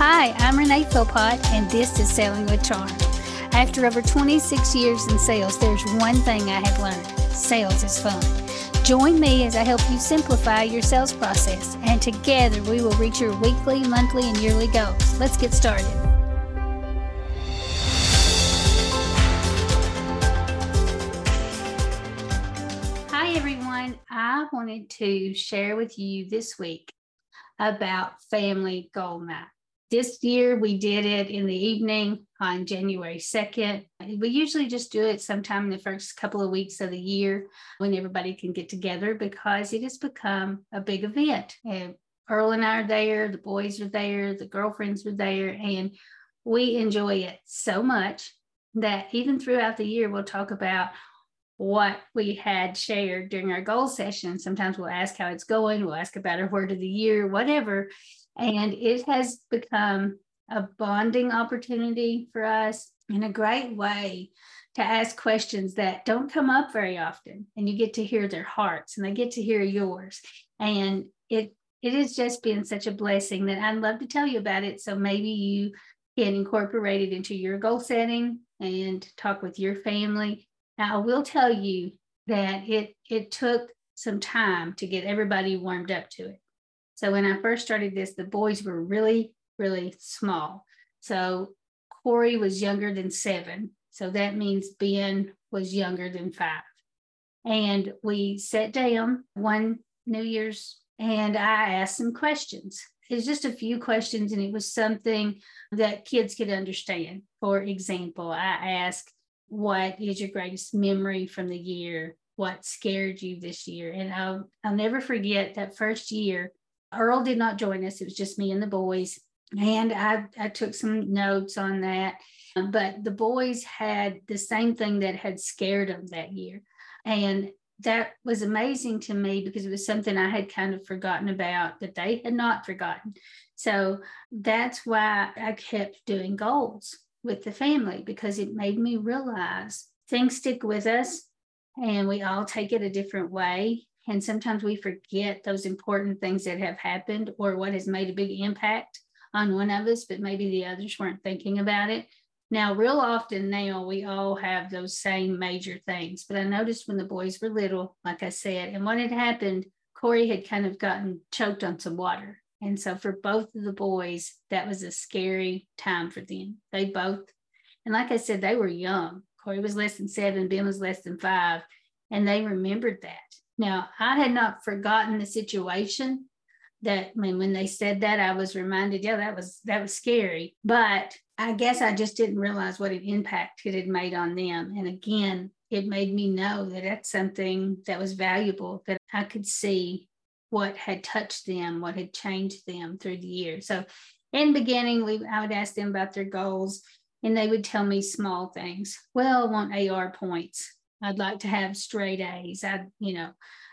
Hi, I'm Renee Philpott, and this is Selling with Charm. After over 26 years in sales, there's one thing I have learned sales is fun. Join me as I help you simplify your sales process, and together we will reach your weekly, monthly, and yearly goals. Let's get started. Hi, everyone. I wanted to share with you this week about family goal night. This year we did it in the evening on January 2nd. We usually just do it sometime in the first couple of weeks of the year when everybody can get together because it has become a big event. And Earl and I are there, the boys are there, the girlfriends are there, and we enjoy it so much that even throughout the year we'll talk about what we had shared during our goal session. Sometimes we'll ask how it's going, we'll ask about our word of the year, whatever. And it has become a bonding opportunity for us in a great way to ask questions that don't come up very often. And you get to hear their hearts and they get to hear yours. And it it has just been such a blessing that I'd love to tell you about it. So maybe you can incorporate it into your goal setting and talk with your family. Now I will tell you that it it took some time to get everybody warmed up to it. So when I first started this, the boys were really, really small. So Corey was younger than seven. So that means Ben was younger than five. And we sat down one New Year's and I asked some questions. It was just a few questions, and it was something that kids could understand. For example, I asked, What is your greatest memory from the year? What scared you this year? And I'll, I'll never forget that first year Earl did not join us. It was just me and the boys. And I, I took some notes on that. But the boys had the same thing that had scared them that year. And that was amazing to me because it was something I had kind of forgotten about that they had not forgotten. So that's why I kept doing goals with the family because it made me realize things stick with us and we all take it a different way. And sometimes we forget those important things that have happened or what has made a big impact on one of us, but maybe the others weren't thinking about it. Now, real often now, we all have those same major things. But I noticed when the boys were little, like I said, and what had happened, Corey had kind of gotten choked on some water. And so for both of the boys, that was a scary time for them. They both, and like I said, they were young. Corey was less than seven, Ben was less than five, and they remembered that. Now, I had not forgotten the situation that when, when they said that, I was reminded, yeah, that was that was scary. But I guess I just didn't realize what an impact it had made on them. And again, it made me know that that's something that was valuable, that I could see what had touched them, what had changed them through the years. So in beginning, we I would ask them about their goals and they would tell me small things. Well, I want AR points. I'd like to have straight A's. I, you know,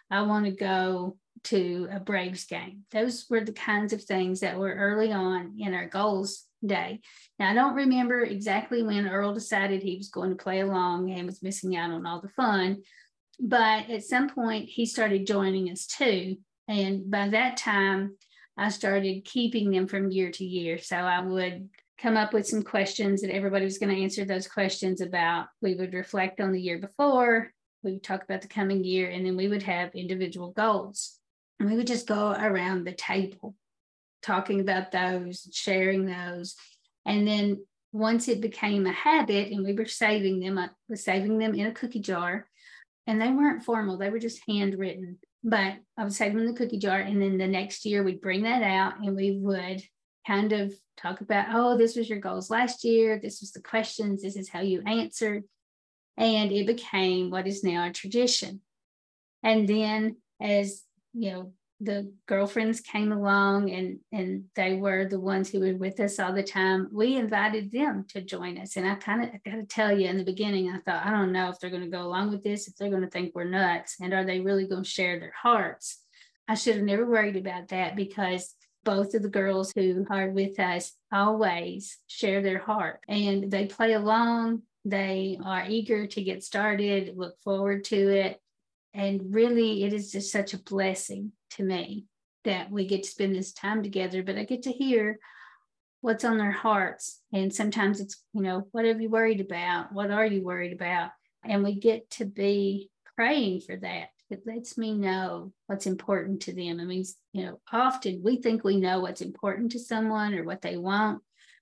I want to go to a Braves game. Those were the kinds of things that were early on in our goals day. Now, I don't remember exactly when Earl decided he was going to play along and was missing out on all the fun, but at some point he started joining us too. And by that time, I started keeping them from year to year. So I would come up with some questions that everybody was going to answer those questions about. We would reflect on the year before, we would talk about the coming year, and then we would have individual goals. And we would just go around the table talking about those, sharing those. And then once it became a habit and we were saving them, I was saving them in a cookie jar. And they weren't formal, they were just handwritten. But I would save them in the cookie jar. And then the next year we'd bring that out and we would kind of talk about, oh, this was your goals last year. This was the questions. This is how you answered. And it became what is now a tradition. And then as, you know, the girlfriends came along and and they were the ones who were with us all the time we invited them to join us and i kind of got to tell you in the beginning i thought i don't know if they're going to go along with this if they're going to think we're nuts and are they really going to share their hearts i should have never worried about that because both of the girls who are with us always share their heart and they play along. They are eager to get started, look forward to it. And really, it is just such a blessing to me that we get to spend this time together. But I get to hear what's on their hearts. And sometimes it's, you know, what have you worried about? What are you worried about? And we get to be praying for that. It lets me know what's important to them. I mean, you know, often we think we know what's important to someone or what they want.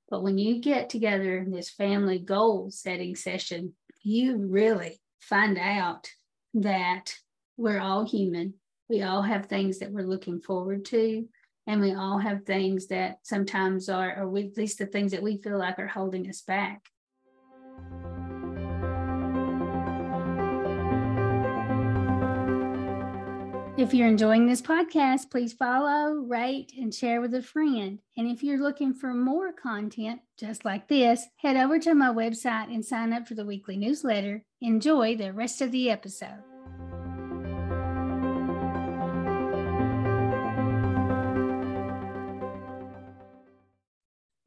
But when you get together in this family goal setting session, you really find out that we're all human. We all have things that we're looking forward to. And we all have things that sometimes are, or at least the things that we feel like are holding us back. If you're enjoying this podcast, please follow, rate, and share with a friend. And if you're looking for more content just like this, head over to my website and sign up for the weekly newsletter. Enjoy the rest of the episode.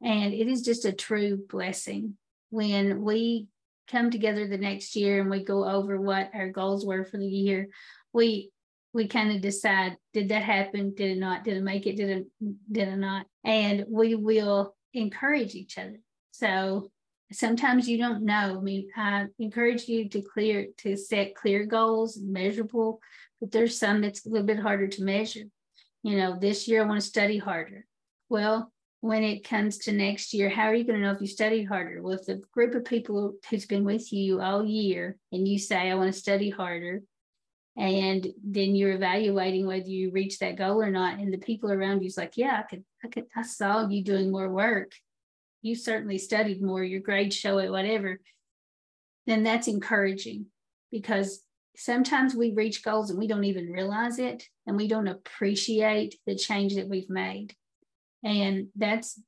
And it is just a true blessing when we come together the next year and we go over what our goals were for the year. We we kind of decide did that happen? Did it not? Did it make it? Did it did it not? And we will encourage each other. So sometimes you don't know. I mean i encourage you to clear to set clear goals measurable but there's some that's a little bit harder to measure. You know this year i want to study harder. Well when it comes to next year how are you going to know if you studied harder? Well if the group of people who's been with you all year and you say i want to study harder and then you're evaluating whether you reach that goal or not. And the people around you's like yeah i could i could i saw you doing more work. You certainly studied more. Your grades show it whatever. Then that's encouraging because sometimes we reach goals and we don't even realize it and we don't appreciate the change that we've made. And that's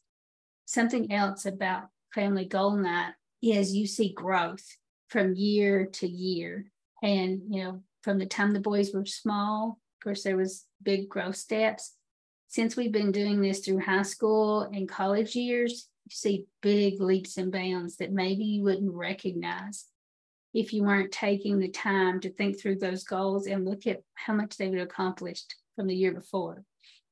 something else about family goal night is you see growth from year to year. And you know from the time the boys were small. Of course, there was big growth steps. Since we've been doing this through high school and college years, you see big leaps and bounds that maybe you wouldn't recognize if you weren't taking the time to think through those goals and look at how much they would accomplished from the year before.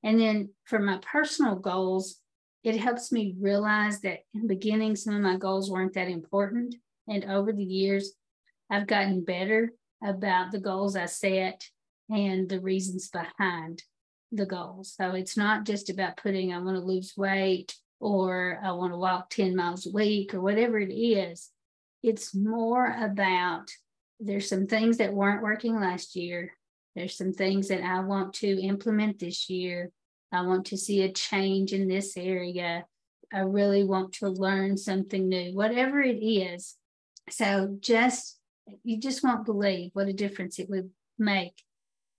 And then for my personal goals, it helps me realize that in the beginning, some of my goals weren't that important. And over the years, I've gotten better about the goals I set and the reasons behind the goals. So it's not just about putting, I want to lose weight or I want to walk 10 miles a week or whatever it is. It's more about there's some things that weren't working last year. There's some things that I want to implement this year. I want to see a change in this area. I really want to learn something new, whatever it is. So just you just won't believe what a difference it would make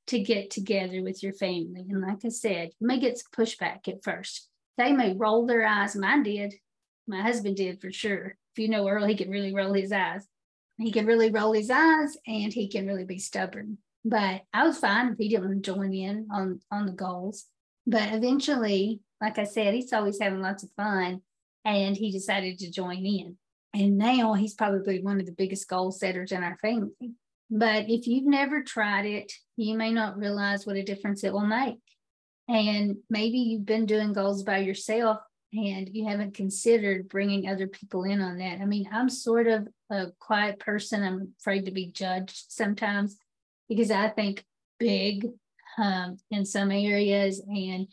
to get together with your family. And like I said, you may get some pushback at first. They may roll their eyes. Mine did. My husband did for sure. If you know Earl, he can really roll his eyes. He can really roll his eyes and he can really be stubborn. But I was fine if he didn't join in on, on the goals. But eventually, like I said, he's always having lots of fun and he decided to join in. And now he's probably one of the biggest goal setters in our family. But if you've never tried it, you may not realize what a difference it will make. And maybe you've been doing goals by yourself and you haven't considered bringing other people in on that. I mean, I'm sort of a quiet person. I'm afraid to be judged sometimes because I think big um, in some areas and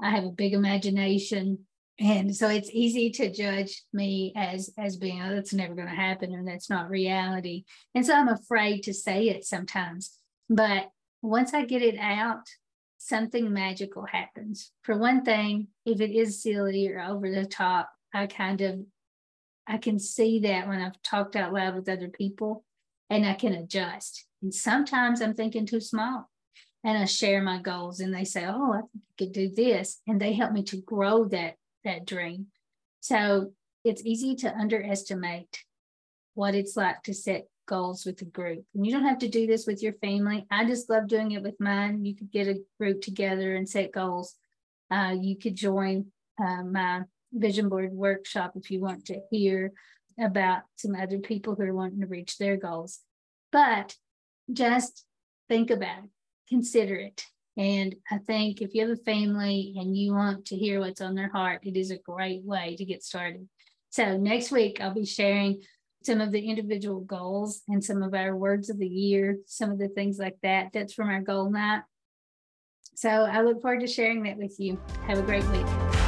I have a big imagination and so it's easy to judge me as as being oh that's never going to happen and that's not reality. And so i'm afraid to say it sometimes but once i get it out something magical happens. For one thing if it is silly or over the top i kind of i can see that when i've talked out loud with other people and i can adjust. And sometimes i'm thinking too small and i share my goals and they say oh i could do this and they help me to grow that that dream. So it's easy to underestimate what it's like to set goals with a group. And you don't have to do this with your family. I just love doing it with mine. You could get a group together and set goals. Uh, you could join uh, my vision board workshop if you want to hear about some other people who are wanting to reach their goals. But just think about it, consider it. And I think if you have a family and you want to hear what's on their heart, it is a great way to get started. So next week, I'll be sharing some of the individual goals and some of our words of the year, some of the things like that. That's from our goal night. So I look forward to sharing that with you. Have a great week.